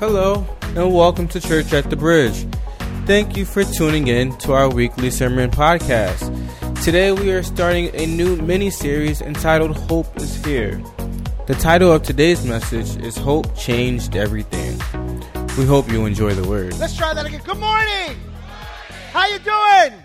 Hello, and welcome to Church at the Bridge. Thank you for tuning in to our weekly sermon podcast. Today we are starting a new mini series entitled Hope is Here. The title of today's message is Hope Changed Everything. We hope you enjoy the word. Let's try that again. Good morning. How you doing?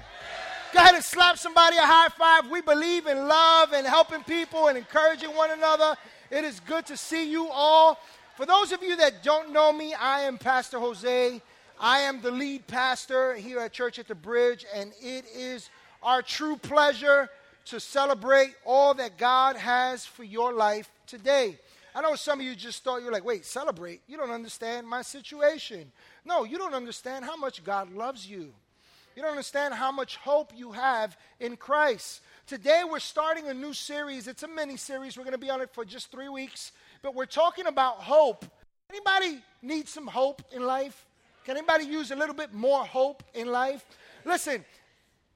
Go ahead and slap somebody a high five. We believe in love and helping people and encouraging one another. It is good to see you all. For those of you that don't know me, I am Pastor Jose. I am the lead pastor here at Church at the Bridge, and it is our true pleasure to celebrate all that God has for your life today. I know some of you just thought you're like, wait, celebrate? You don't understand my situation. No, you don't understand how much God loves you. You don't understand how much hope you have in Christ. Today we're starting a new series. It's a mini series. We're going to be on it for just three weeks but we're talking about hope. Anybody need some hope in life? Can anybody use a little bit more hope in life? Listen,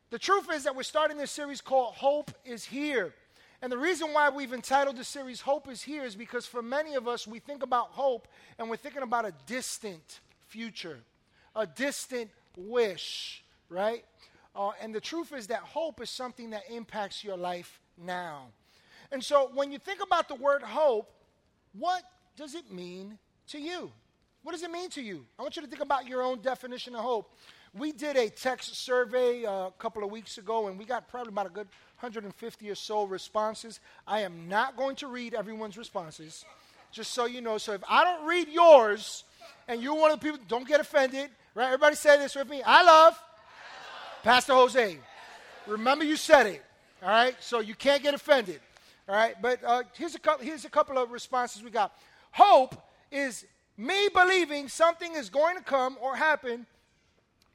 the truth is that we're starting this series called Hope is Here. And the reason why we've entitled the series Hope is Here is because for many of us, we think about hope and we're thinking about a distant future, a distant wish, right? Uh, and the truth is that hope is something that impacts your life now. And so when you think about the word hope, what does it mean to you? What does it mean to you? I want you to think about your own definition of hope. We did a text survey uh, a couple of weeks ago, and we got probably about a good 150 or so responses. I am not going to read everyone's responses, just so you know. So if I don't read yours, and you're one of the people, don't get offended, right? Everybody say this with me. I love, I love. Pastor Jose. Remember, you said it, all right? So you can't get offended. All right, but uh, here's, a couple, here's a couple of responses we got. Hope is me believing something is going to come or happen,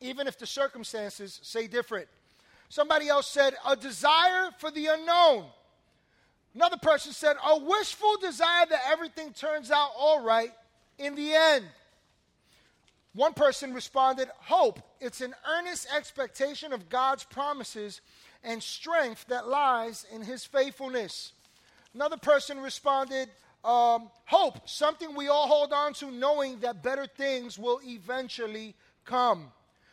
even if the circumstances say different. Somebody else said, a desire for the unknown. Another person said, a wishful desire that everything turns out all right in the end. One person responded, hope. It's an earnest expectation of God's promises and strength that lies in his faithfulness. Another person responded, um, hope, something we all hold on to, knowing that better things will eventually come.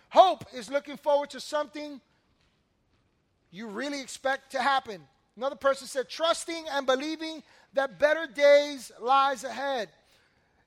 Hope is looking forward to something you really expect to happen. Another person said, trusting and believing that better days lies ahead.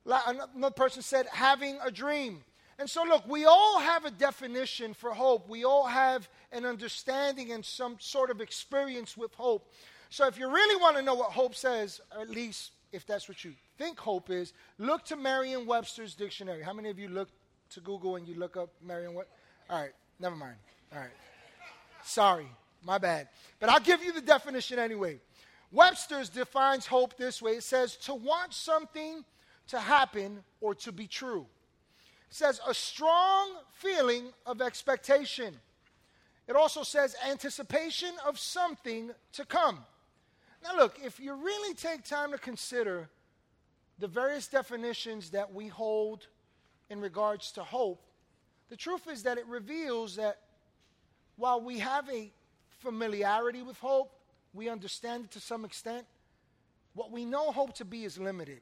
Another person said, having a dream. And so, look, we all have a definition for hope. We all have an understanding and some sort of experience with hope. So if you really want to know what hope says, or at least if that's what you think hope is, look to Merriam Webster's dictionary. How many of you look to Google and you look up Merriam Webster? All right, never mind. All right. Sorry, my bad. But I'll give you the definition anyway. Webster's defines hope this way it says, to want something to happen or to be true. It says, a strong feeling of expectation. It also says, anticipation of something to come. Now, look, if you really take time to consider the various definitions that we hold in regards to hope, the truth is that it reveals that while we have a familiarity with hope, we understand it to some extent, what we know hope to be is limited.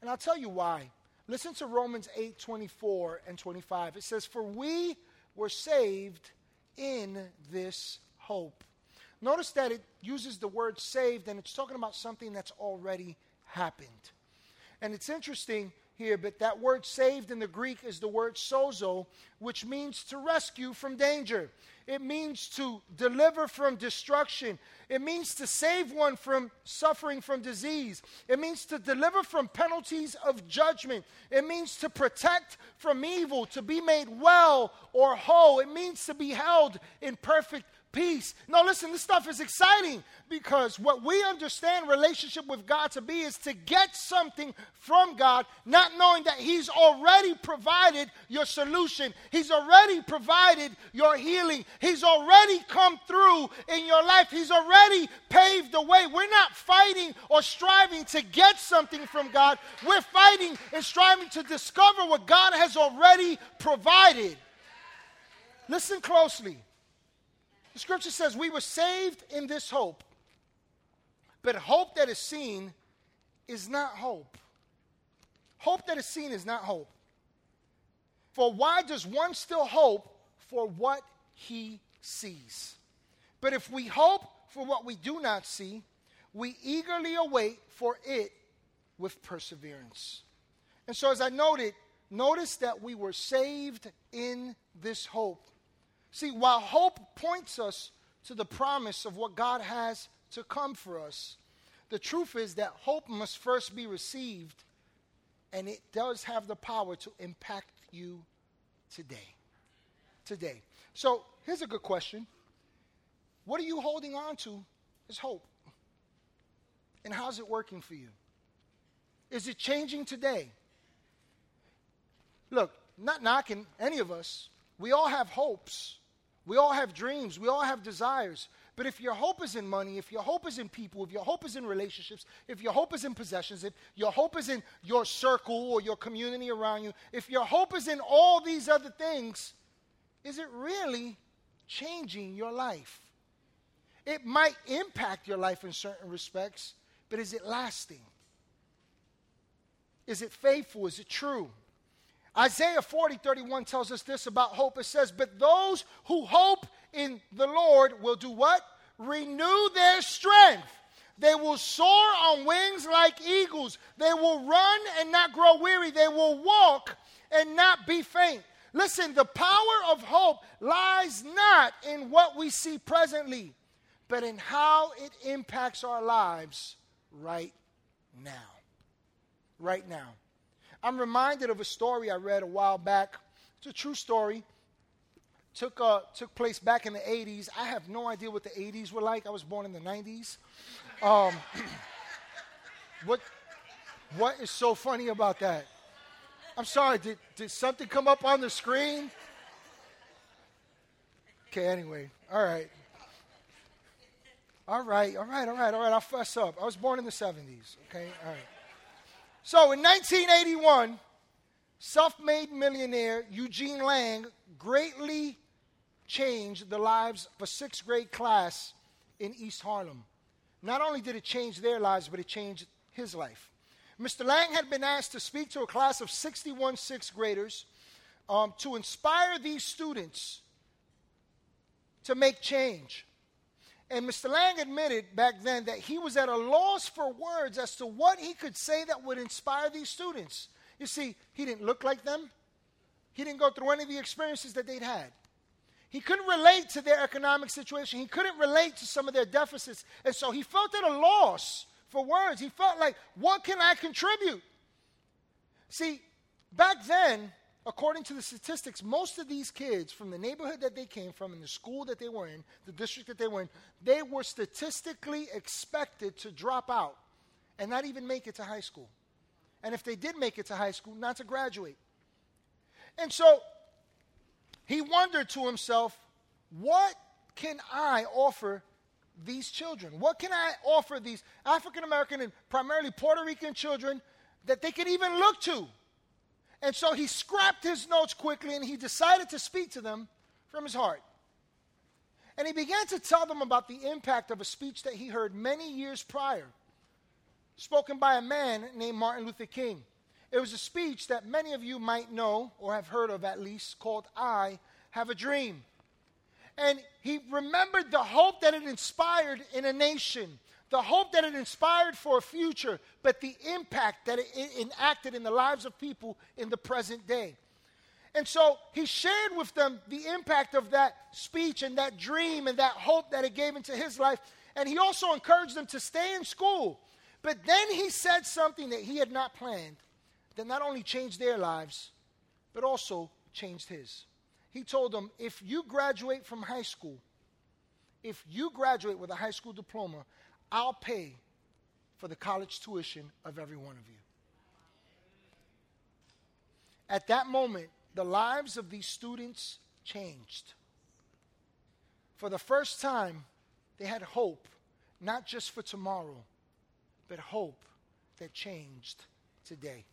And I'll tell you why. Listen to Romans 8 24 and 25. It says, For we were saved in this hope. Notice that it uses the word saved and it's talking about something that's already happened. And it's interesting here, but that word saved in the Greek is the word sozo, which means to rescue from danger. It means to deliver from destruction. It means to save one from suffering from disease. It means to deliver from penalties of judgment. It means to protect from evil, to be made well or whole. It means to be held in perfect peace. No, listen, this stuff is exciting because what we understand relationship with God to be is to get something from God, not knowing that He's already provided your solution. He's already provided your healing. He's already come through in your life. He's already paved the way. We're not fighting or striving to get something from God. We're fighting and striving to discover what God has already provided. Listen closely. The scripture says we were saved in this hope, but hope that is seen is not hope. Hope that is seen is not hope. For why does one still hope for what he sees? But if we hope for what we do not see, we eagerly await for it with perseverance. And so, as I noted, notice that we were saved in this hope. See, while hope points us to the promise of what God has to come for us, the truth is that hope must first be received, and it does have the power to impact you today. Today. So, here's a good question What are you holding on to as hope? And how's it working for you? Is it changing today? Look, not knocking any of us. We all have hopes. We all have dreams. We all have desires. But if your hope is in money, if your hope is in people, if your hope is in relationships, if your hope is in possessions, if your hope is in your circle or your community around you, if your hope is in all these other things, is it really changing your life? It might impact your life in certain respects, but is it lasting? Is it faithful? Is it true? Isaiah 40, 31 tells us this about hope. It says, But those who hope in the Lord will do what? Renew their strength. They will soar on wings like eagles. They will run and not grow weary. They will walk and not be faint. Listen, the power of hope lies not in what we see presently, but in how it impacts our lives right now. Right now. I'm reminded of a story I read a while back. It's a true story. Took, uh, took place back in the 80s. I have no idea what the 80s were like. I was born in the 90s. Um, what, what is so funny about that? I'm sorry, did, did something come up on the screen? Okay, anyway, all right. All right, all right, all right, all right. I'll fess up. I was born in the 70s, okay? All right. So in 1981, self made millionaire Eugene Lang greatly changed the lives of a sixth grade class in East Harlem. Not only did it change their lives, but it changed his life. Mr. Lang had been asked to speak to a class of 61 sixth graders um, to inspire these students to make change. And Mr. Lang admitted back then that he was at a loss for words as to what he could say that would inspire these students. You see, he didn't look like them, he didn't go through any of the experiences that they'd had. He couldn't relate to their economic situation. He couldn't relate to some of their deficits. And so he felt at a loss for words. He felt like, what can I contribute? See, back then, according to the statistics, most of these kids from the neighborhood that they came from, in the school that they were in, the district that they were in, they were statistically expected to drop out and not even make it to high school. And if they did make it to high school, not to graduate. And so he wondered to himself, what can I offer these children? What can I offer these African American and primarily Puerto Rican children that they can even look to? And so he scrapped his notes quickly and he decided to speak to them from his heart. And he began to tell them about the impact of a speech that he heard many years prior, spoken by a man named Martin Luther King. It was a speech that many of you might know or have heard of at least called I Have a Dream. And he remembered the hope that it inspired in a nation the hope that it inspired for a future, but the impact that it, enacted in the lives of people in the present day. And so he shared with them the impact of that speech and that dream and that hope that it gave into his life. And he also encouraged them to stay in school. But then he said something that he had not planned that not only changed their lives, but also changed his. He told them if you graduate from high school, if you graduate with a high school diploma, I'll pay for the college tuition of every one of you. At that moment, the lives of these students changed. For the first time, they had hope, not just for tomorrow, but hope that changed today.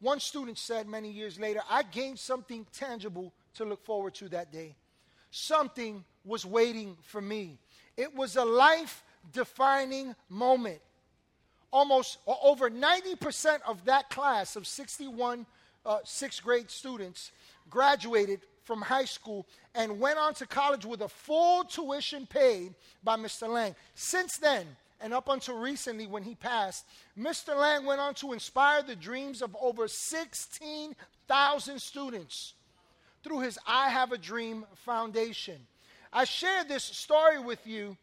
One student said many years later, I gained something tangible to look forward to that day. Something was waiting for me. It was a life defining moment. Almost over 90% of that class of 61 uh, sixth grade students graduated from high school and went on to college with a full tuition paid by Mr. Lang. Since then, and up until recently when he passed, Mr. Lang went on to inspire the dreams of over 16,000 students through his I Have a Dream Foundation. I share this story with you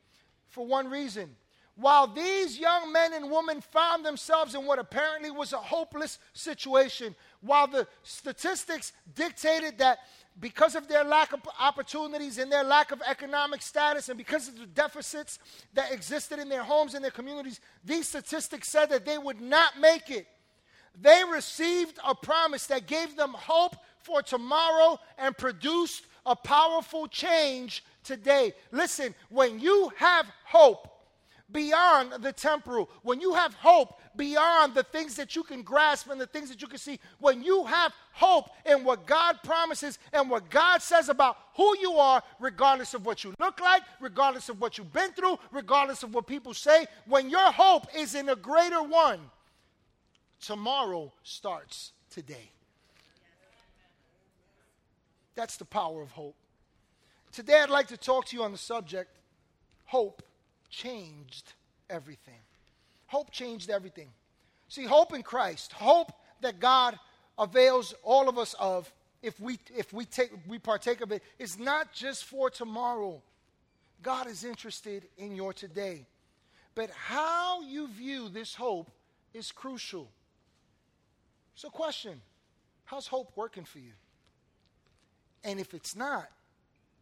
for one reason. While these young men and women found themselves in what apparently was a hopeless situation, while the statistics dictated that because of their lack of opportunities and their lack of economic status and because of the deficits that existed in their homes and their communities, these statistics said that they would not make it. They received a promise that gave them hope for tomorrow and produced a powerful change today. Listen, when you have hope, beyond the temporal, when you have hope beyond the things that you can grasp and the things that you can see, when you have hope in what God promises and what God says about who you are, regardless of what you look like, regardless of what you've been through, regardless of what people say, when your hope is in a greater one, tomorrow starts today. That's the power of hope. Today, I'd like to talk to you on the subject hope changed everything. Hope changed everything. See, hope in Christ, hope that God avails all of us of if we if we take we partake of it is not just for tomorrow. God is interested in your today. But how you view this hope is crucial. So question, how's hope working for you? And if it's not,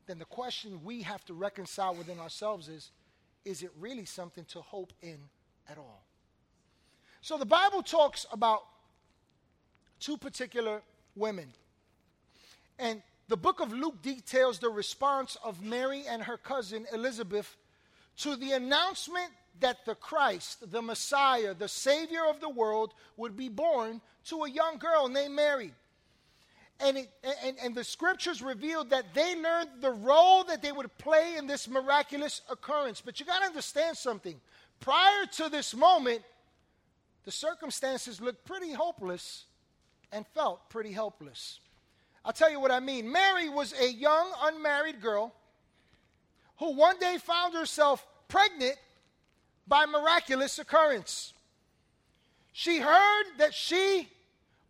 then the question we have to reconcile within ourselves is is it really something to hope in at all? So the Bible talks about two particular women. And the book of Luke details the response of Mary and her cousin Elizabeth to the announcement that the Christ, the Messiah, the Savior of the world, would be born to a young girl named Mary and, it, and, and the scriptures revealed that they learned the role that they would play in this miraculous occurrence. But you got to understand something. Prior to this moment, the circumstances looked pretty hopeless and felt pretty helpless. I'll tell you what I mean. Mary was a young, unmarried girl who one day found herself pregnant by miraculous occurrence. She heard that she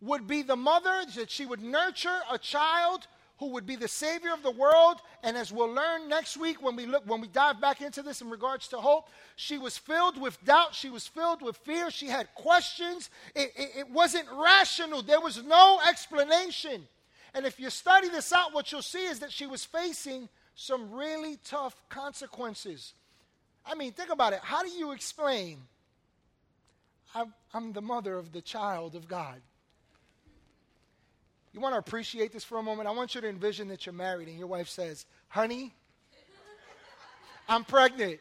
would be the mother, that she would nurture a child who would be the savior of the world. And as we'll learn next week when we look when we dive back into this in regards to hope she was filled with doubt. She was filled with fear. She had questions. It, it, it wasn't rational. There was no explanation. And if you study this out what you'll see is that she was facing some really tough consequences. I mean think about it. How do you explain I'm, I'm the mother of the child of god you want to appreciate this for a moment? I want you to envision that you're married and your wife says, Honey, I'm pregnant.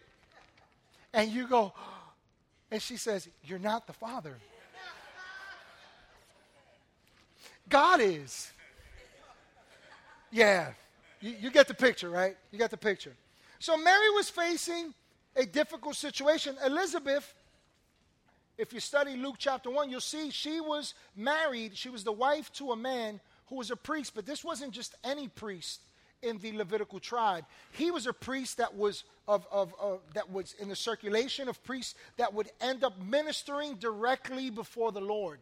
And you go, and she says, You're not the father. God is. Yeah, you, you, get the picture, right? You get the picture. So Mary was facing a difficult situation. Elizabeth if you study Luke chapter 1, you'll see she was married. She was the wife to a man who was a priest, but this wasn't just any priest in the Levitical tribe. He was a priest that was of, of, of, that was in the circulation of priests that would end up ministering directly before the Lord.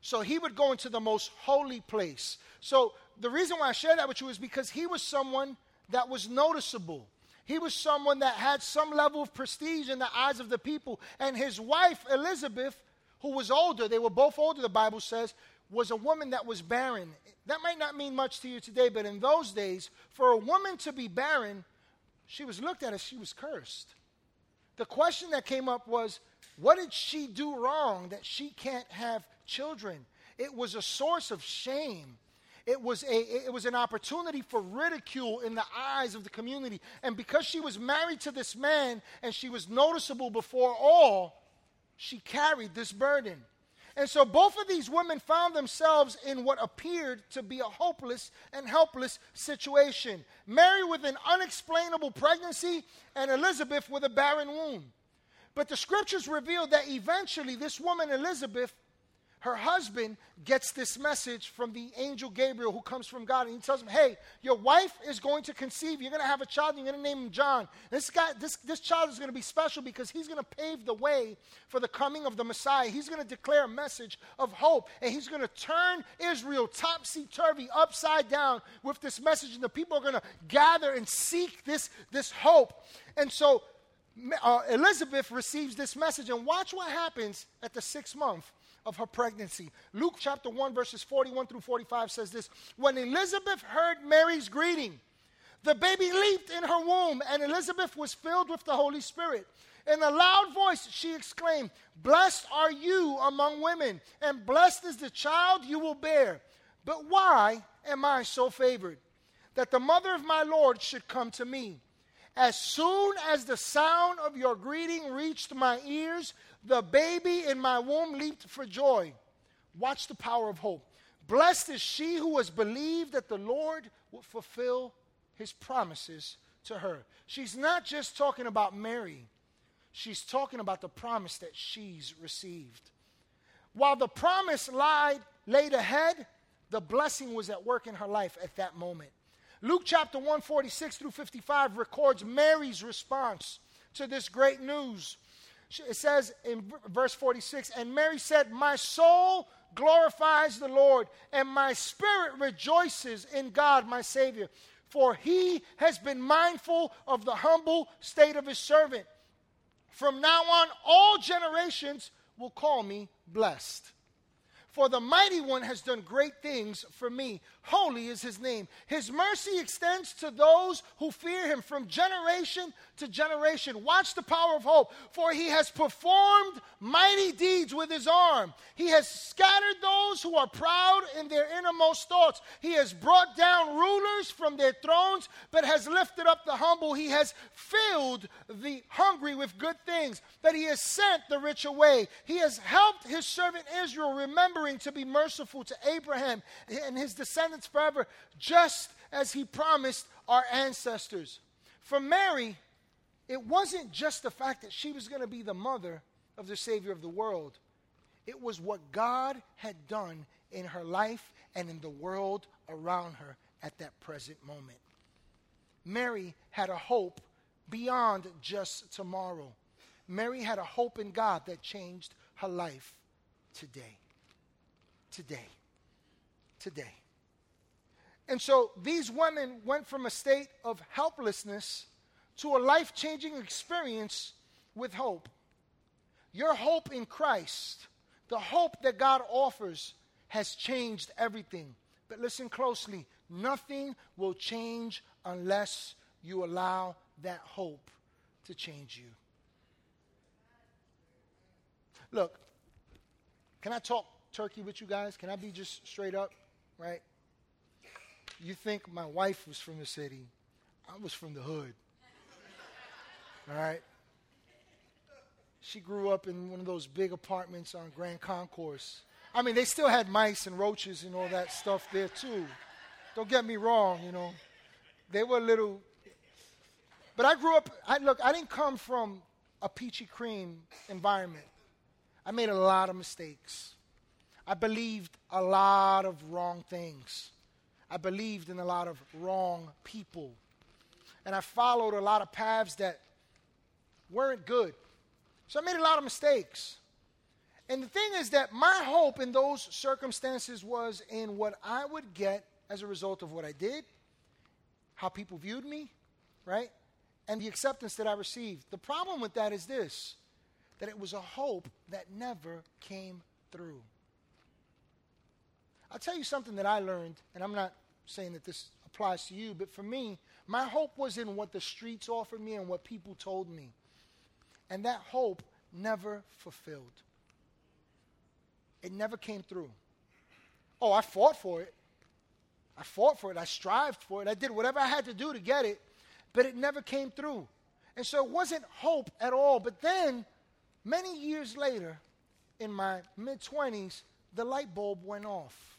So he would go into the most holy place. So the reason why I share that with you is because he was someone that was noticeable. He was someone that had some level of prestige in the eyes of the people. And his wife, Elizabeth, who was older, they were both older, the Bible says, was a woman that was barren. That might not mean much to you today, but in those days, for a woman to be barren, she was looked at as she was cursed. The question that came up was, what did she do wrong that she can't have children? It was a source of shame. It was, a, it was an opportunity for ridicule in the eyes of the community. And because she was married to this man and she was noticeable before all, she carried this burden. And so both of these women found themselves in what appeared to be a hopeless and helpless situation. Mary with an unexplainable pregnancy, and Elizabeth with a barren womb. But the scriptures reveal that eventually this woman, Elizabeth, her husband gets this message from the angel Gabriel who comes from God, and he tells him, Hey, your wife is going to conceive. You're going to have a child, and you're going to name him John. This, guy, this, this child is going to be special because he's going to pave the way for the coming of the Messiah. He's going to declare a message of hope, and he's going to turn Israel topsy turvy, upside down with this message, and the people are going to gather and seek this, this hope. And so uh, Elizabeth receives this message, and watch what happens at the sixth month of her pregnancy. Luke chapter 1, verses 41 through 45 says this When Elizabeth heard Mary's greeting, the baby leaped in her womb, and Elizabeth was filled with the Holy Spirit. In a loud voice, she exclaimed, Blessed are you among women, and blessed is the child you will bear. But why am I so favored that the mother of my Lord should come to me? As soon as the sound of your greeting reached my ears, the baby in my womb leaped for joy. Watch the power of hope. Blessed is she who has believed that the Lord will fulfill his promises to her. She's not just talking about Mary, she's talking about the promise that she's received. While the promise lied, laid ahead, the blessing was at work in her life at that moment. Luke chapter 146 through 55 records Mary's response to this great news. It says in verse 46 And Mary said, My soul glorifies the Lord, and my spirit rejoices in God, my Savior, for he has been mindful of the humble state of his servant. From now on, all generations will call me blessed. For the mighty one has done great things for me. Holy is his name. His mercy extends to those who fear him from generation to generation. Watch the power of hope. For he has performed mighty deeds with his arm. He has scattered those who are proud in their innermost thoughts. He has brought down rulers from their thrones, but has lifted up the humble. He has filled the hungry with good things, that he has sent the rich away. He has helped his servant Israel remembering to be merciful to Abraham and his descendants forever, just as he promised our ancestors. For Mary, it wasn't just the fact that she was going to be the mother of the Savior of the world, it was what God had done in her life and in the world around her at that present moment. Mary had a hope beyond just tomorrow. Mary had a hope in God that changed her life today today. Today. And so these women went from a state of helplessness to a life changing experience with hope. Your hope in Christ, the hope that God offers, has changed everything. But listen closely nothing will change unless you allow that hope to change you. Look, can I talk turkey with you guys? Can I be just straight up? Right? You think my wife was from the city. I was from the hood. All right? She grew up in one of those big apartments on Grand Concourse. I mean, they still had mice and roaches and all that stuff there, too. Don't get me wrong, you know. They were a little. But I grew up, I, look, I didn't come from a peachy cream environment. I made a lot of mistakes. I believed a lot of wrong things. I believed in a lot of wrong people. And I followed a lot of paths that weren't good. So I made a lot of mistakes. And the thing is that my hope in those circumstances was in what I would get as a result of what I did, how people viewed me, right? And the acceptance that I received. The problem with that is this that it was a hope that never came through. I'll tell you something that I learned, and I'm not saying that this applies to you, but for me, my hope was in what the streets offered me and what people told me. And that hope never fulfilled. It never came through. Oh, I fought for it. I fought for it. I strived for it. I did whatever I had to do to get it, but it never came through. And so it wasn't hope at all. But then, many years later, in my mid 20s, the light bulb went off.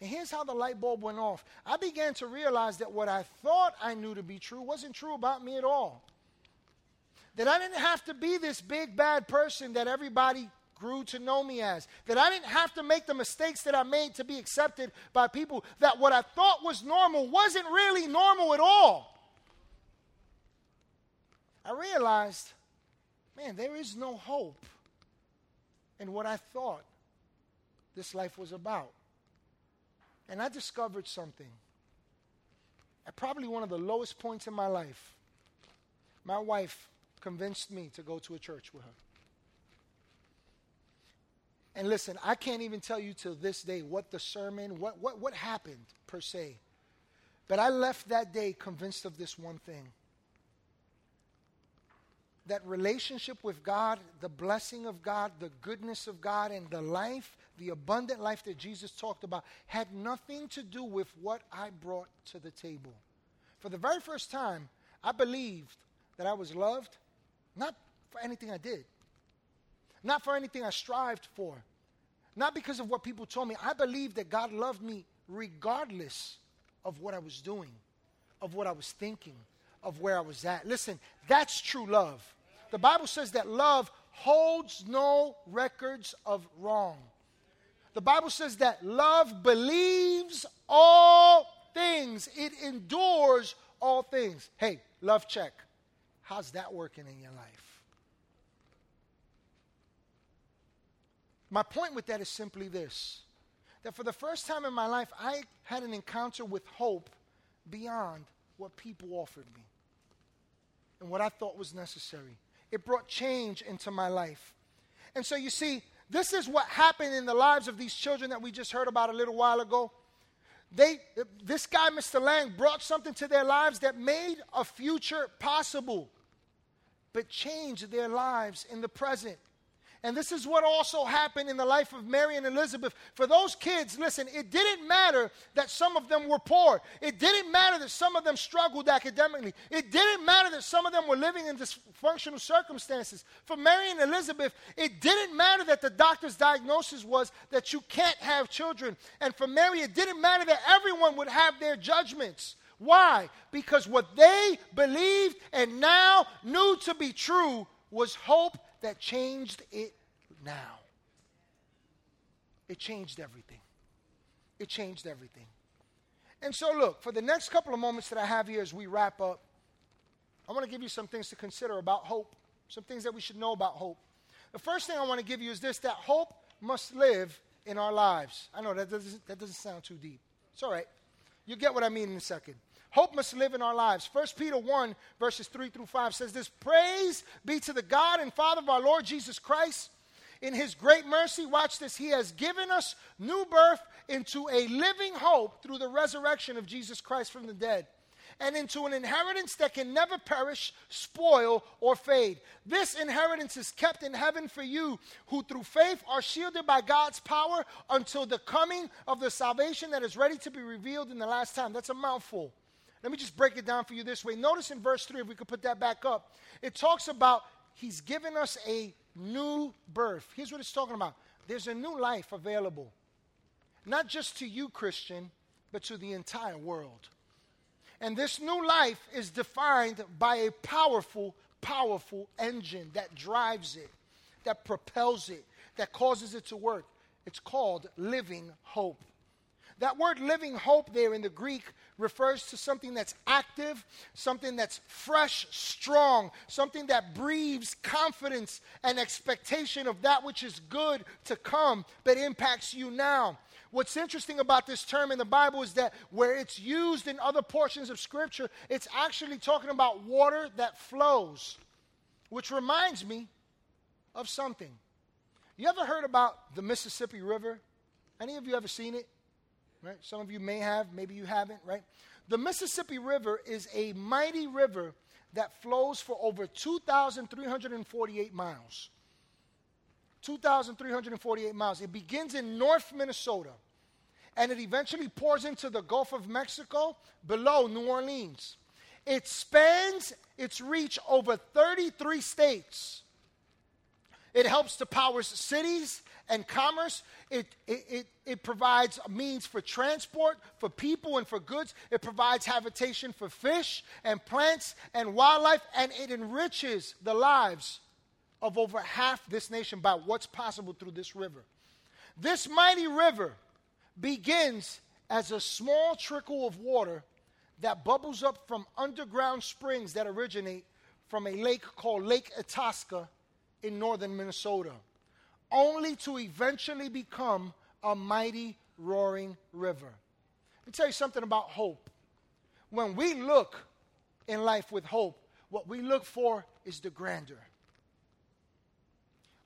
And here's how the light bulb went off. I began to realize that what I thought I knew to be true wasn't true about me at all. That I didn't have to be this big bad person that everybody grew to know me as. That I didn't have to make the mistakes that I made to be accepted by people. That what I thought was normal wasn't really normal at all. I realized, man, there is no hope in what I thought this life was about. And I discovered something. At probably one of the lowest points in my life, my wife convinced me to go to a church with her. And listen, I can't even tell you to this day what the sermon, what, what, what happened per se. But I left that day convinced of this one thing that relationship with God, the blessing of God, the goodness of God, and the life, the abundant life that Jesus talked about, had nothing to do with what I brought to the table. For the very first time, I believed that I was loved, not for anything I did, not for anything I strived for, not because of what people told me. I believed that God loved me regardless of what I was doing, of what I was thinking, of where I was at. Listen, that's true love. The Bible says that love holds no records of wrong. The Bible says that love believes all things, it endures all things. Hey, love check. How's that working in your life? My point with that is simply this that for the first time in my life, I had an encounter with hope beyond what people offered me and what I thought was necessary. It brought change into my life. And so you see, this is what happened in the lives of these children that we just heard about a little while ago. They, this guy, Mr. Lang, brought something to their lives that made a future possible, but changed their lives in the present. And this is what also happened in the life of Mary and Elizabeth. For those kids, listen, it didn't matter that some of them were poor. It didn't matter that some of them struggled academically. It didn't matter that some of them were living in dysfunctional circumstances. For Mary and Elizabeth, it didn't matter that the doctor's diagnosis was that you can't have children. And for Mary, it didn't matter that everyone would have their judgments. Why? Because what they believed and now knew to be true was hope that changed it now. It changed everything. It changed everything. And so, look, for the next couple of moments that I have here as we wrap up, I want to give you some things to consider about hope, some things that we should know about hope. The first thing I want to give you is this that hope must live in our lives. I know that doesn't, that doesn't sound too deep. It's all right. You'll get what I mean in a second. Hope must live in our lives. 1 Peter 1, verses 3 through 5 says this Praise be to the God and Father of our Lord Jesus Christ. In his great mercy, watch this, he has given us new birth into a living hope through the resurrection of Jesus Christ from the dead and into an inheritance that can never perish, spoil, or fade. This inheritance is kept in heaven for you, who through faith are shielded by God's power until the coming of the salvation that is ready to be revealed in the last time. That's a mouthful. Let me just break it down for you this way. Notice in verse 3, if we could put that back up, it talks about He's given us a new birth. Here's what it's talking about there's a new life available, not just to you, Christian, but to the entire world. And this new life is defined by a powerful, powerful engine that drives it, that propels it, that causes it to work. It's called living hope. That word living hope there in the Greek refers to something that's active, something that's fresh, strong, something that breathes confidence and expectation of that which is good to come but impacts you now. What's interesting about this term in the Bible is that where it's used in other portions of Scripture, it's actually talking about water that flows, which reminds me of something. You ever heard about the Mississippi River? Any of you ever seen it? Right? Some of you may have, maybe you haven't, right? The Mississippi River is a mighty river that flows for over 2,348 miles. 2,348 miles. It begins in North Minnesota and it eventually pours into the Gulf of Mexico below New Orleans. It spans its reach over 33 states. It helps to power cities and commerce. It, it, it, it, provides means for transport, for people, and for goods. It provides habitation for fish and plants and wildlife, and it enriches the lives of over half this nation by what's possible through this river. This mighty river begins as a small trickle of water that bubbles up from underground springs that originate from a lake called Lake Itasca in northern Minnesota, only to eventually become a mighty roaring river. Let me tell you something about hope. When we look in life with hope, what we look for is the grandeur.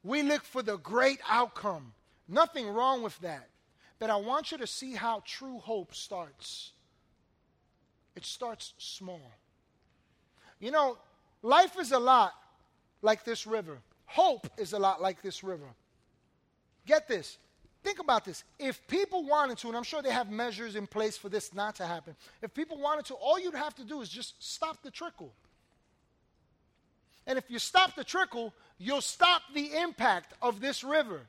We look for the great outcome. Nothing wrong with that. But I want you to see how true hope starts. It starts small. You know, life is a lot like this river. Hope is a lot like this river. Get this. Think about this. If people wanted to, and I'm sure they have measures in place for this not to happen, if people wanted to, all you'd have to do is just stop the trickle. And if you stop the trickle, you'll stop the impact of this river.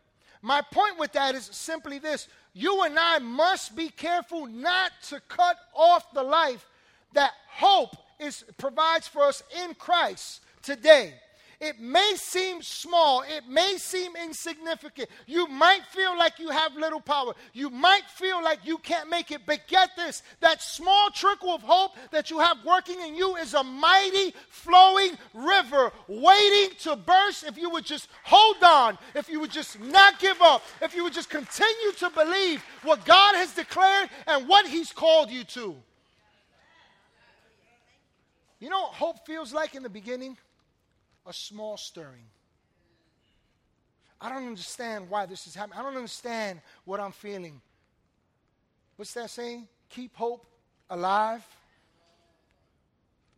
My point with that is simply this you and I must be careful not to cut off the life that hope is, provides for us in Christ today. It may seem small, it may seem insignificant. You might feel like you have little power. You might feel like you can't make it. But get this that small trickle of hope that you have working in you is a mighty flowing river waiting to burst if you would just hold on, if you would just not give up, if you would just continue to believe what God has declared and what He's called you to. You know what hope feels like in the beginning? A small stirring. I don't understand why this is happening. I don't understand what I'm feeling. What's that saying? Keep hope alive.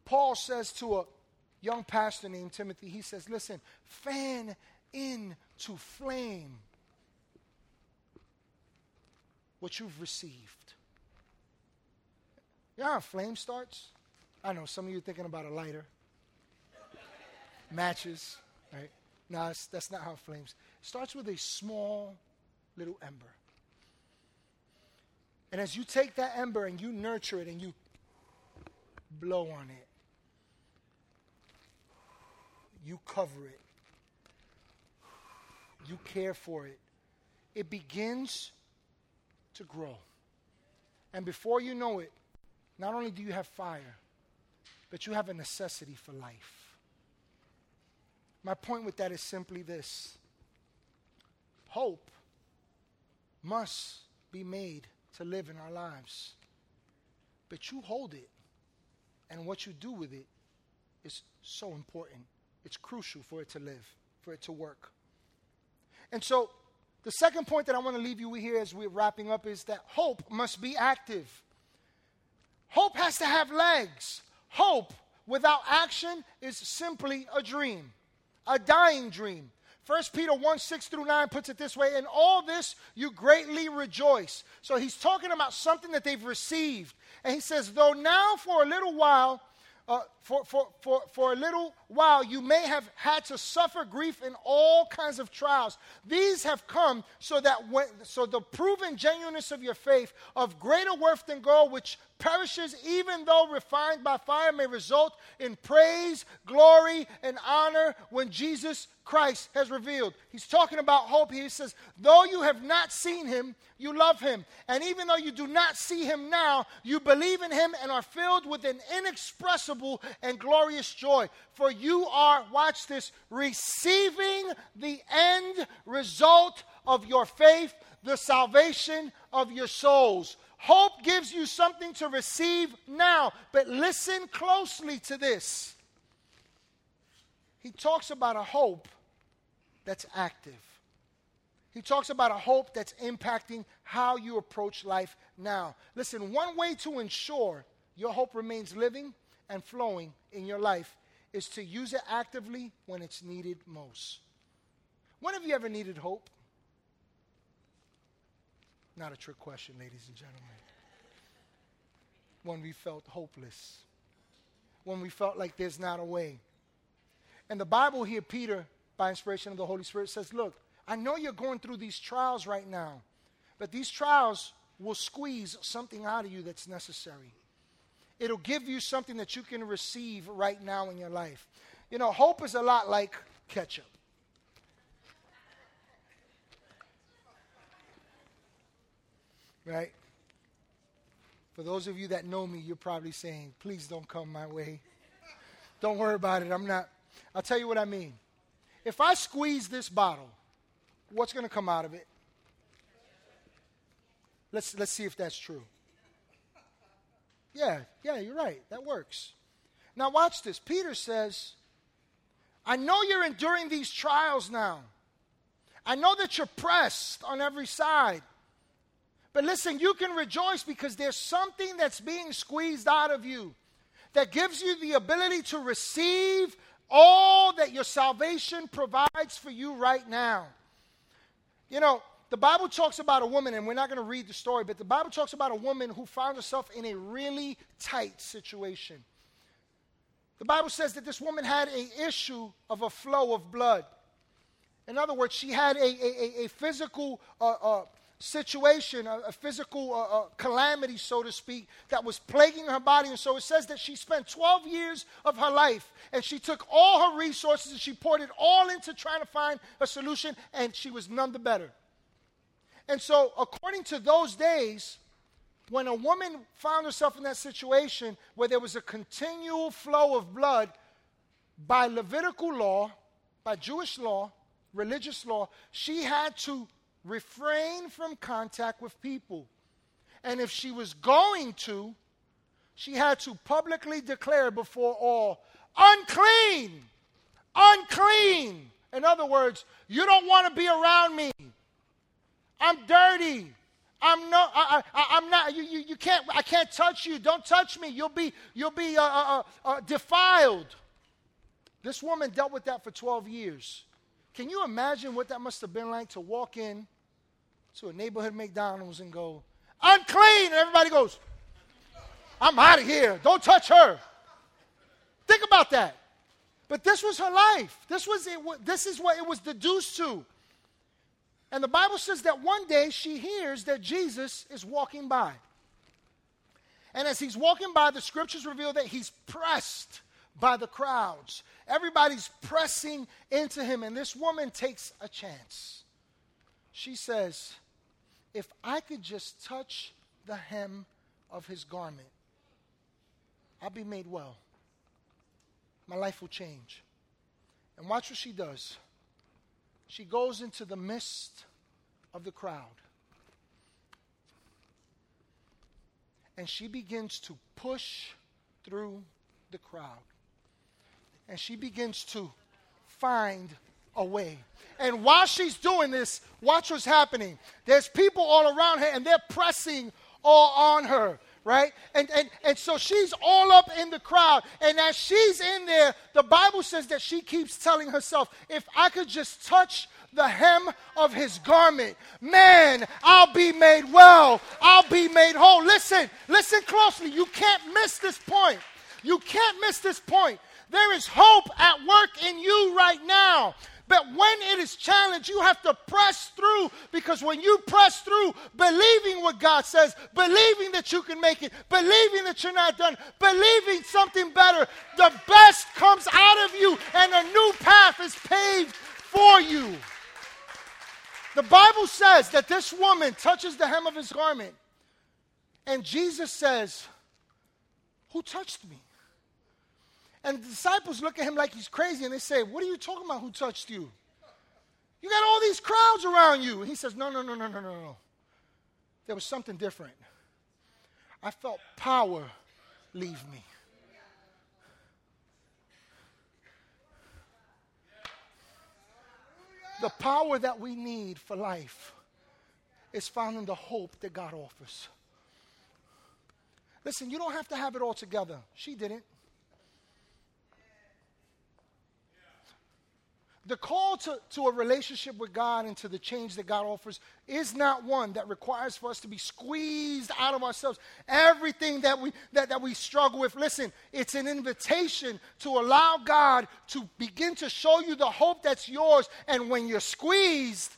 Paul says to a young pastor named Timothy, he says, Listen, fan into flame what you've received. You know how flame starts? I know some of you thinking about a lighter matches, right? No, that's not how flames. It starts with a small little ember. And as you take that ember and you nurture it and you blow on it, you cover it, you care for it, it begins to grow. And before you know it, not only do you have fire, but you have a necessity for life. My point with that is simply this hope must be made to live in our lives. But you hold it, and what you do with it is so important. It's crucial for it to live, for it to work. And so, the second point that I want to leave you with here as we're wrapping up is that hope must be active. Hope has to have legs. Hope without action is simply a dream a dying dream. 1 Peter 1 6 through 9 puts it this way In all this you greatly rejoice. So he's talking about something that they've received. And he says, Though now for a little while, uh, for, for, for, for a little while, you may have had to suffer grief in all kinds of trials. These have come so that when, so the proven genuineness of your faith, of greater worth than gold, which perishes even though refined by fire, may result in praise, glory, and honor when Jesus Christ has revealed. He's talking about hope. He says, Though you have not seen him, you love him. And even though you do not see him now, you believe in him and are filled with an inexpressible and glorious joy. For you are, watch this, receiving the end result of your faith, the salvation of your souls. Hope gives you something to receive now, but listen closely to this he talks about a hope that's active. He talks about a hope that's impacting how you approach life now. Listen, one way to ensure your hope remains living and flowing in your life is to use it actively when it's needed most. When have you ever needed hope? Not a trick question, ladies and gentlemen. When we felt hopeless, when we felt like there's not a way. And the Bible here, Peter, by inspiration of the Holy Spirit, says, Look, I know you're going through these trials right now, but these trials will squeeze something out of you that's necessary. It'll give you something that you can receive right now in your life. You know, hope is a lot like ketchup. Right? For those of you that know me, you're probably saying, please don't come my way. Don't worry about it. I'm not. I'll tell you what I mean. If I squeeze this bottle, what's going to come out of it? Let's, let's see if that's true. Yeah, yeah, you're right. That works. Now, watch this. Peter says, I know you're enduring these trials now. I know that you're pressed on every side. But listen, you can rejoice because there's something that's being squeezed out of you that gives you the ability to receive all that your salvation provides for you right now. You know, the Bible talks about a woman, and we're not going to read the story, but the Bible talks about a woman who found herself in a really tight situation. The Bible says that this woman had an issue of a flow of blood. In other words, she had a, a, a physical uh, uh, situation, a, a physical uh, uh, calamity, so to speak, that was plaguing her body. And so it says that she spent 12 years of her life and she took all her resources and she poured it all into trying to find a solution, and she was none the better. And so, according to those days, when a woman found herself in that situation where there was a continual flow of blood, by Levitical law, by Jewish law, religious law, she had to refrain from contact with people. And if she was going to, she had to publicly declare before all, unclean, unclean. In other words, you don't want to be around me. I'm dirty. I'm no, I, am not. You, you, you, can't. I can't touch you. Don't touch me. You'll be, you'll be uh, uh, uh, uh defiled. This woman dealt with that for 12 years. Can you imagine what that must have been like to walk in to a neighborhood McDonald's and go, unclean? And everybody goes, I'm out of here. Don't touch her. Think about that. But this was her life. This, was it, this is what it was deduced to. And the Bible says that one day she hears that Jesus is walking by. And as he's walking by, the scriptures reveal that he's pressed by the crowds. Everybody's pressing into him, and this woman takes a chance. She says, If I could just touch the hem of his garment, I'll be made well. My life will change. And watch what she does. She goes into the midst of the crowd. And she begins to push through the crowd and she begins to find a way. And while she's doing this, watch what's happening. There's people all around her and they're pressing all on her, right? And, and, and so she's all up in the crowd. And as she's in there, the Bible says that she keeps telling herself, if I could just touch the hem of his garment, man, I'll be made well. I'll be made whole. Listen, listen closely. You can't miss this point. You can't miss this point. There is hope at work in you right now. But when it is challenged, you have to press through because when you press through, believing what God says, believing that you can make it, believing that you're not done, believing something better, the best comes out of you and a new path is paved for you. The Bible says that this woman touches the hem of his garment, and Jesus says, Who touched me? And the disciples look at him like he's crazy and they say, What are you talking about? Who touched you? You got all these crowds around you. And he says, No, no, no, no, no, no, no. There was something different. I felt power leave me. The power that we need for life is found in the hope that God offers. Listen, you don't have to have it all together. She didn't. The call to, to a relationship with God and to the change that God offers is not one that requires for us to be squeezed out of ourselves. Everything that we, that, that we struggle with, listen, it's an invitation to allow God to begin to show you the hope that's yours. And when you're squeezed,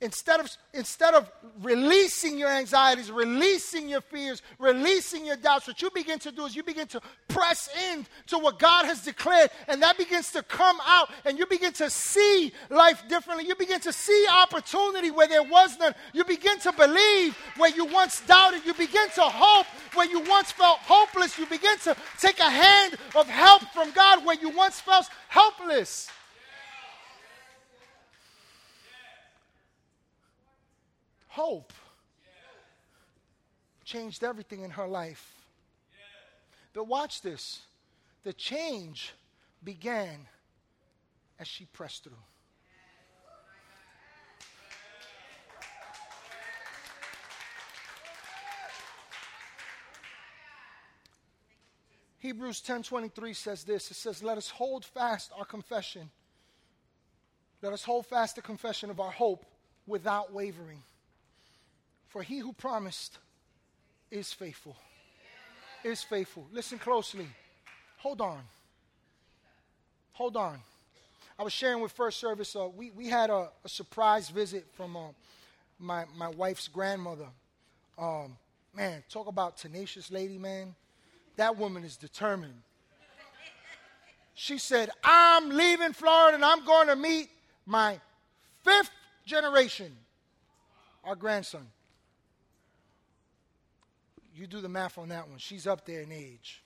instead of instead of releasing your anxieties releasing your fears releasing your doubts what you begin to do is you begin to press in to what god has declared and that begins to come out and you begin to see life differently. You begin to see opportunity where there was none. You begin to believe where you once doubted. You begin to hope where you once felt hopeless. You begin to take a hand of help from god where you once felt helpless hope changed everything in her life. But watch this the change began as she pressed through. Hebrews 10:23 says this. It says, "Let us hold fast our confession. Let us hold fast the confession of our hope without wavering." For he who promised is faithful. Is faithful. Listen closely. Hold on. Hold on. I was sharing with First Service, uh, we, we had a, a surprise visit from uh, my, my wife's grandmother. Um, man, talk about tenacious lady, man. That woman is determined. She said, I'm leaving Florida and I'm going to meet my fifth generation, our grandson you do the math on that one. She's up there in age.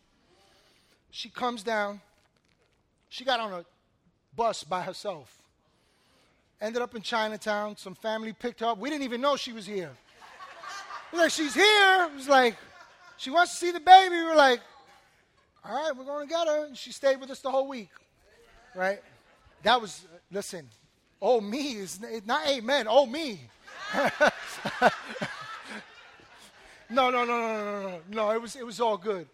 She comes down. She got on a bus by herself. Ended up in Chinatown. Some family picked her up. We didn't even know she was here. We're like, she's here. It was like, she wants to see the baby. We're like, all right, we're going to get her. And she stayed with us the whole week. Right? That was, listen, oh, me is not amen. Oh, me. No, no, no, no, no, no, no. It was it was all good.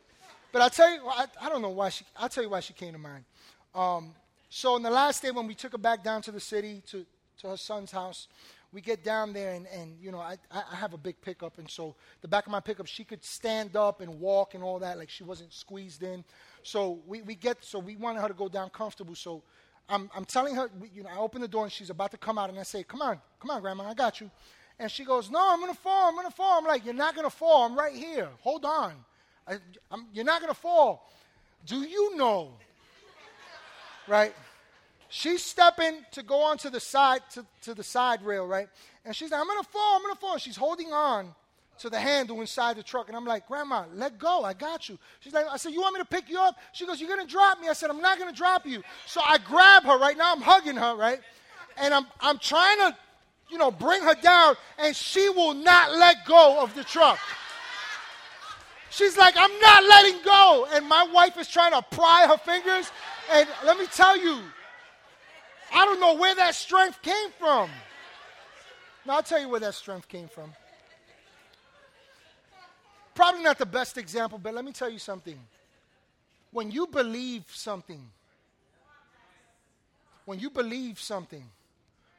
But I tell you, I, I don't know why she. I'll tell you why she came to mind. Um, so on the last day when we took her back down to the city to to her son's house, we get down there and, and you know I, I have a big pickup and so the back of my pickup she could stand up and walk and all that like she wasn't squeezed in so we, we get so we wanted her to go down comfortable so I'm, I'm telling her you know I open the door and she's about to come out and I say come on come on grandma I got you and she goes, No, I'm going to fall. I'm going to fall. I'm like, You're not going to fall. I'm right here. Hold on. I, you're not going to fall. Do you know? right? She's stepping to go onto the side, to, to the side rail, right? And she's like, I'm going to fall. I'm going to fall. And She's holding on to the handle inside the truck. And I'm like, Grandma, let go. I got you. She's like, I said, You want me to pick you up? She goes, You're going to drop me. I said, I'm not going to drop you. So I grab her right now. I'm hugging her, right? And I'm, I'm trying to you know, bring her down, and she will not let go of the truck. She's like, I'm not letting go. And my wife is trying to pry her fingers. And let me tell you, I don't know where that strength came from. Now, I'll tell you where that strength came from. Probably not the best example, but let me tell you something. When you believe something, when you believe something,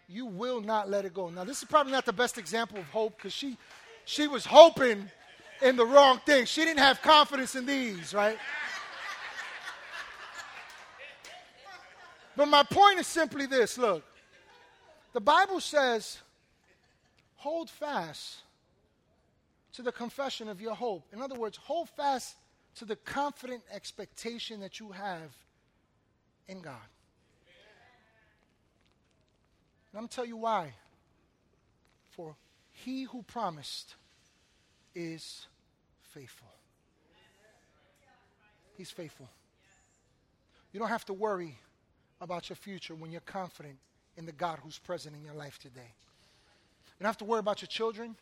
you will not let it go. Now, this is probably not the best example of hope because she, she was hoping in the wrong thing. She didn't have confidence in these, right? But my point is simply this look, the Bible says, hold fast to the confession of your hope. In other words, hold fast to the confident expectation that you have in God. And I'm going to tell you why. For he who promised is faithful. He's faithful. You don't have to worry about your future when you're confident in the God who's present in your life today. You don't have to worry about your children.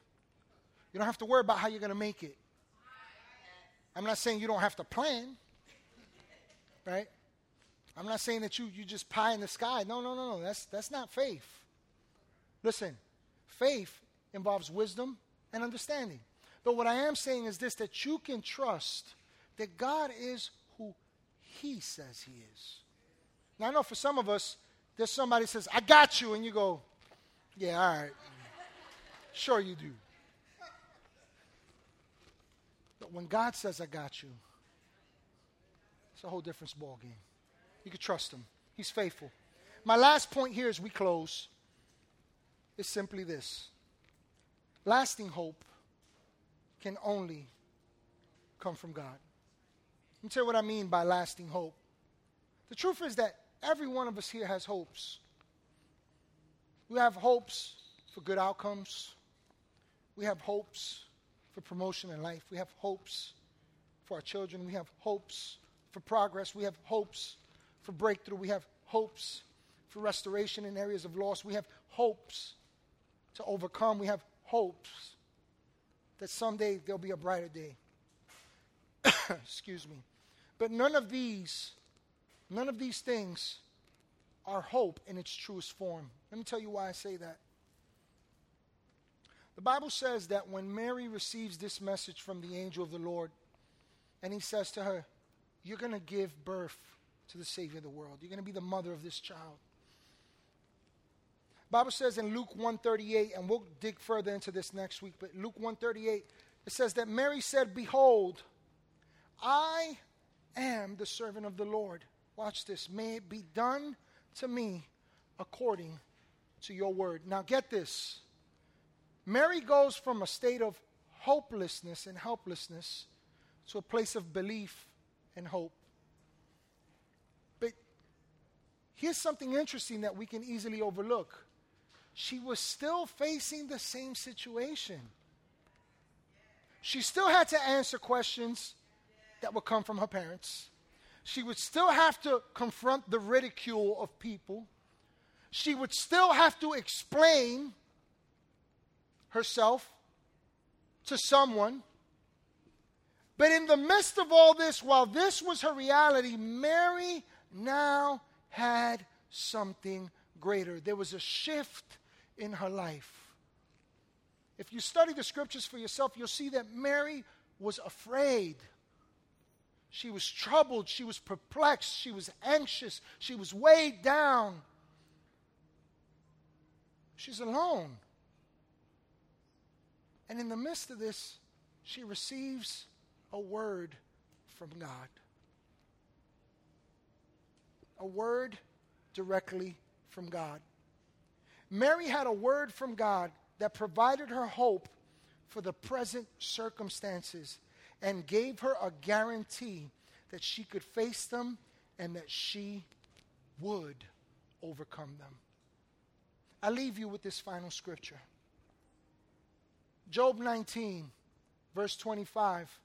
You don't have to worry about how you're going to make it. I'm not saying you don't have to plan, right? I'm not saying that you, you just pie in the sky. No, no, no, no. That's, that's not faith. Listen, faith involves wisdom and understanding. But what I am saying is this that you can trust that God is who He says He is. Now, I know for some of us, there's somebody says, I got you, and you go, Yeah, all right. Sure, you do. But when God says, I got you, it's a whole different ball game. You can trust him. He's faithful. My last point here as we close is simply this lasting hope can only come from God. Let me tell you what I mean by lasting hope. The truth is that every one of us here has hopes. We have hopes for good outcomes. We have hopes for promotion in life. We have hopes for our children. We have hopes for progress. We have hopes for breakthrough. We have hopes for restoration in areas of loss. We have hopes to overcome. We have hopes that someday there'll be a brighter day. Excuse me. But none of these, none of these things are hope in its truest form. Let me tell you why I say that. The Bible says that when Mary receives this message from the angel of the Lord, and he says to her, You're going to give birth to the Savior of the world. You're going to be the mother of this child. Bible says in Luke 138, and we'll dig further into this next week, but Luke 138, it says that Mary said, Behold, I am the servant of the Lord. Watch this. May it be done to me according to your word. Now get this. Mary goes from a state of hopelessness and helplessness to a place of belief and hope. But here's something interesting that we can easily overlook. She was still facing the same situation. She still had to answer questions that would come from her parents. She would still have to confront the ridicule of people. She would still have to explain herself to someone. But in the midst of all this, while this was her reality, Mary now had something greater. There was a shift in her life. If you study the scriptures for yourself, you'll see that Mary was afraid. She was troubled. She was perplexed. She was anxious. She was weighed down. She's alone. And in the midst of this, she receives a word from God. A word directly from God. Mary had a word from God that provided her hope for the present circumstances and gave her a guarantee that she could face them and that she would overcome them. I leave you with this final scripture. Job 19, verse 25,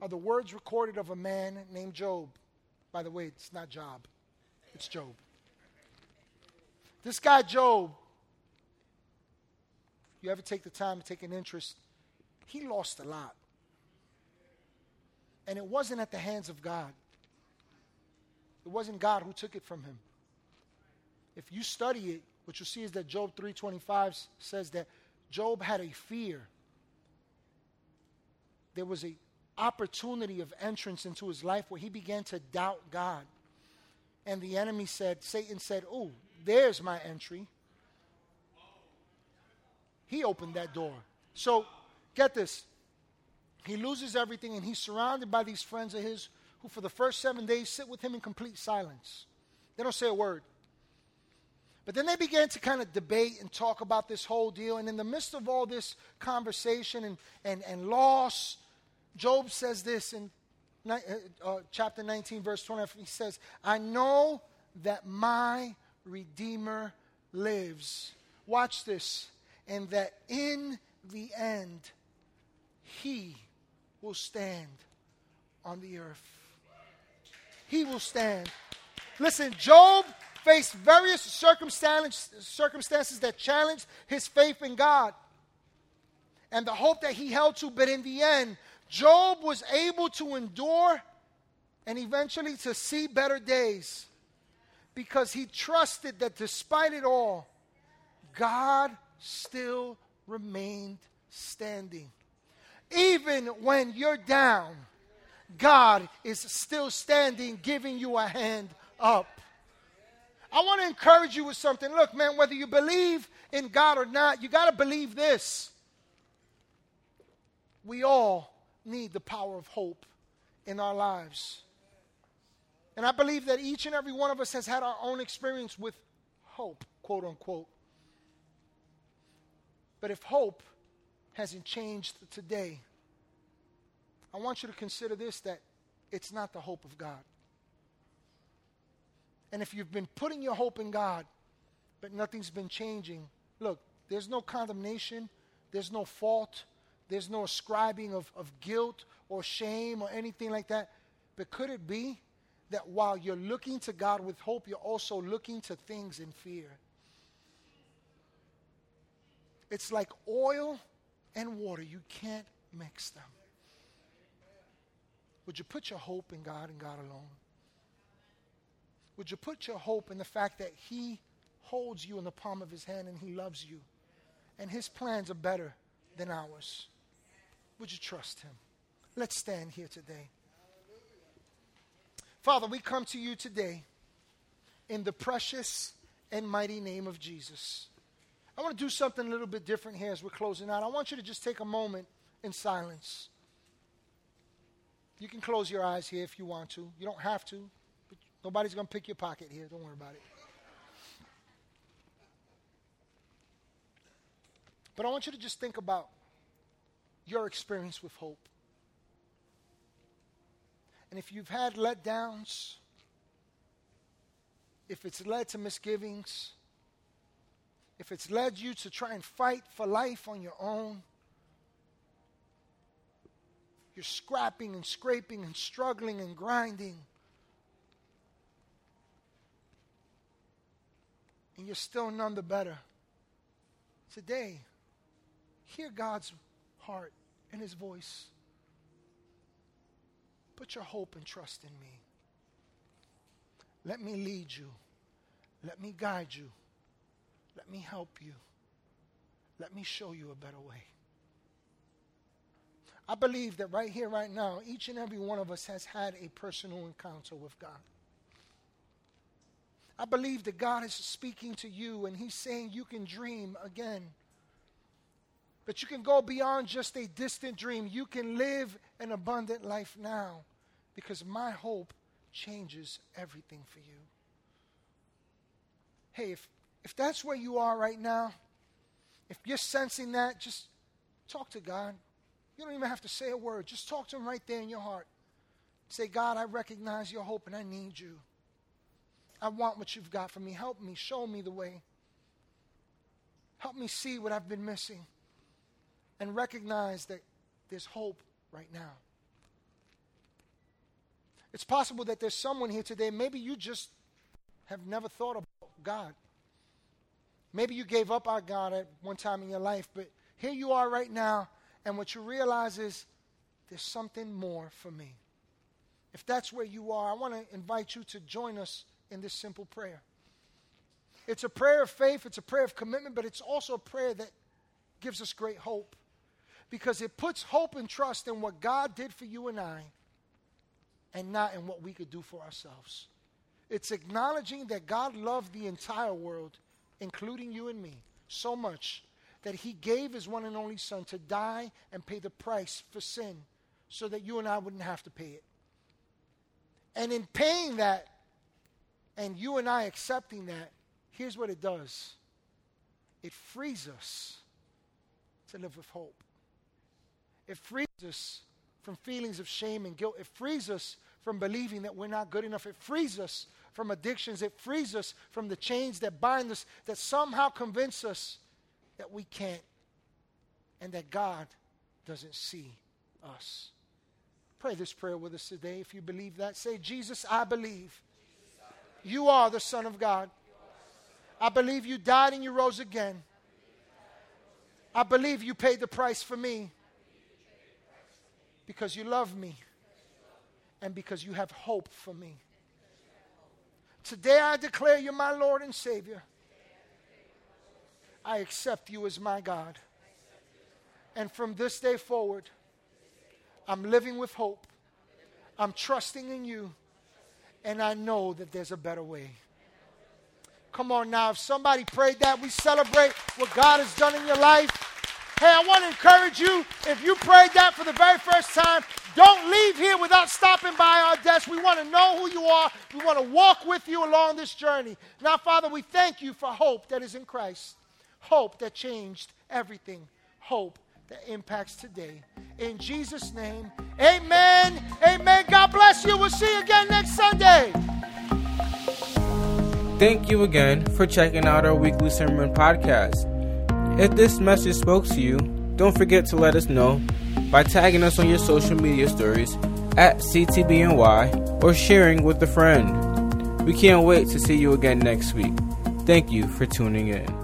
are the words recorded of a man named Job. By the way, it's not Job, it's Job. This guy, Job, you ever take the time to take an interest, he lost a lot. And it wasn't at the hands of God. It wasn't God who took it from him. If you study it, what you'll see is that Job 3:25 says that Job had a fear. There was a opportunity of entrance into his life where he began to doubt God. And the enemy said, Satan said, Oh, there's my entry. He opened that door. So, get this. He loses everything and he's surrounded by these friends of his who, for the first seven days, sit with him in complete silence. They don't say a word. But then they began to kind of debate and talk about this whole deal. And in the midst of all this conversation and, and, and loss, Job says this in uh, uh, chapter 19, verse 20. He says, I know that my Redeemer lives. Watch this. And that in the end, he will stand on the earth. He will stand. Listen, Job faced various circumstances that challenged his faith in God and the hope that he held to, but in the end, Job was able to endure and eventually to see better days because he trusted that despite it all, God still remained standing. Even when you're down, God is still standing, giving you a hand up. I want to encourage you with something. Look, man, whether you believe in God or not, you got to believe this. We all need the power of hope in our lives. And I believe that each and every one of us has had our own experience with hope, quote unquote. But if hope hasn't changed today, I want you to consider this that it's not the hope of God. And if you've been putting your hope in God, but nothing's been changing, look, there's no condemnation, there's no fault, there's no ascribing of, of guilt or shame or anything like that. But could it be that while you're looking to God with hope, you're also looking to things in fear? It's like oil and water. You can't mix them. Would you put your hope in God and God alone? Would you put your hope in the fact that He holds you in the palm of His hand and He loves you? And His plans are better than ours. Would you trust Him? Let's stand here today. Father, we come to you today in the precious and mighty name of Jesus. I want to do something a little bit different here as we're closing out. I want you to just take a moment in silence. You can close your eyes here if you want to. You don't have to. But nobody's going to pick your pocket here. Don't worry about it. But I want you to just think about your experience with hope. And if you've had letdowns, if it's led to misgivings, if it's led you to try and fight for life on your own, you're scrapping and scraping and struggling and grinding. And you're still none the better. Today, hear God's heart and His voice. Put your hope and trust in me. Let me lead you. Let me guide you. Let me help you. Let me show you a better way. I believe that right here, right now, each and every one of us has had a personal encounter with God. I believe that God is speaking to you and He's saying you can dream again. But you can go beyond just a distant dream. You can live an abundant life now because my hope changes everything for you. Hey, if, if that's where you are right now, if you're sensing that, just talk to God. You don't even have to say a word. Just talk to Him right there in your heart. Say, God, I recognize your hope and I need you. I want what you've got for me. Help me. Show me the way. Help me see what I've been missing and recognize that there's hope right now. It's possible that there's someone here today, maybe you just have never thought about God. Maybe you gave up on God at one time in your life, but here you are right now and what you realize is there's something more for me. If that's where you are, I want to invite you to join us in this simple prayer. It's a prayer of faith, it's a prayer of commitment, but it's also a prayer that gives us great hope because it puts hope and trust in what God did for you and I and not in what we could do for ourselves. It's acknowledging that God loved the entire world, including you and me, so much that he gave his one and only son to die and pay the price for sin so that you and I wouldn't have to pay it. And in paying that, and you and I accepting that, here's what it does it frees us to live with hope. It frees us from feelings of shame and guilt. It frees us from believing that we're not good enough. It frees us from addictions. It frees us from the chains that bind us, that somehow convince us that we can't and that God doesn't see us. Pray this prayer with us today if you believe that. Say, Jesus, I believe you are the Son of God. I believe you died and you rose again. I believe you paid the price for me because you love me and because you have hope for me. Today I declare you my Lord and Savior. I accept you as my God. And from this day forward, I'm living with hope. I'm trusting in you. And I know that there's a better way. Come on now. If somebody prayed that, we celebrate what God has done in your life. Hey, I want to encourage you. If you prayed that for the very first time, don't leave here without stopping by our desk. We want to know who you are. We want to walk with you along this journey. Now, Father, we thank you for hope that is in Christ hope that changed everything hope that impacts today. In Jesus' name, amen. Amen. God bless you. We'll see you again next Sunday. Thank you again for checking out our weekly sermon podcast. If this message spoke to you, don't forget to let us know by tagging us on your social media stories at CTBNY or sharing with a friend. We can't wait to see you again next week. Thank you for tuning in.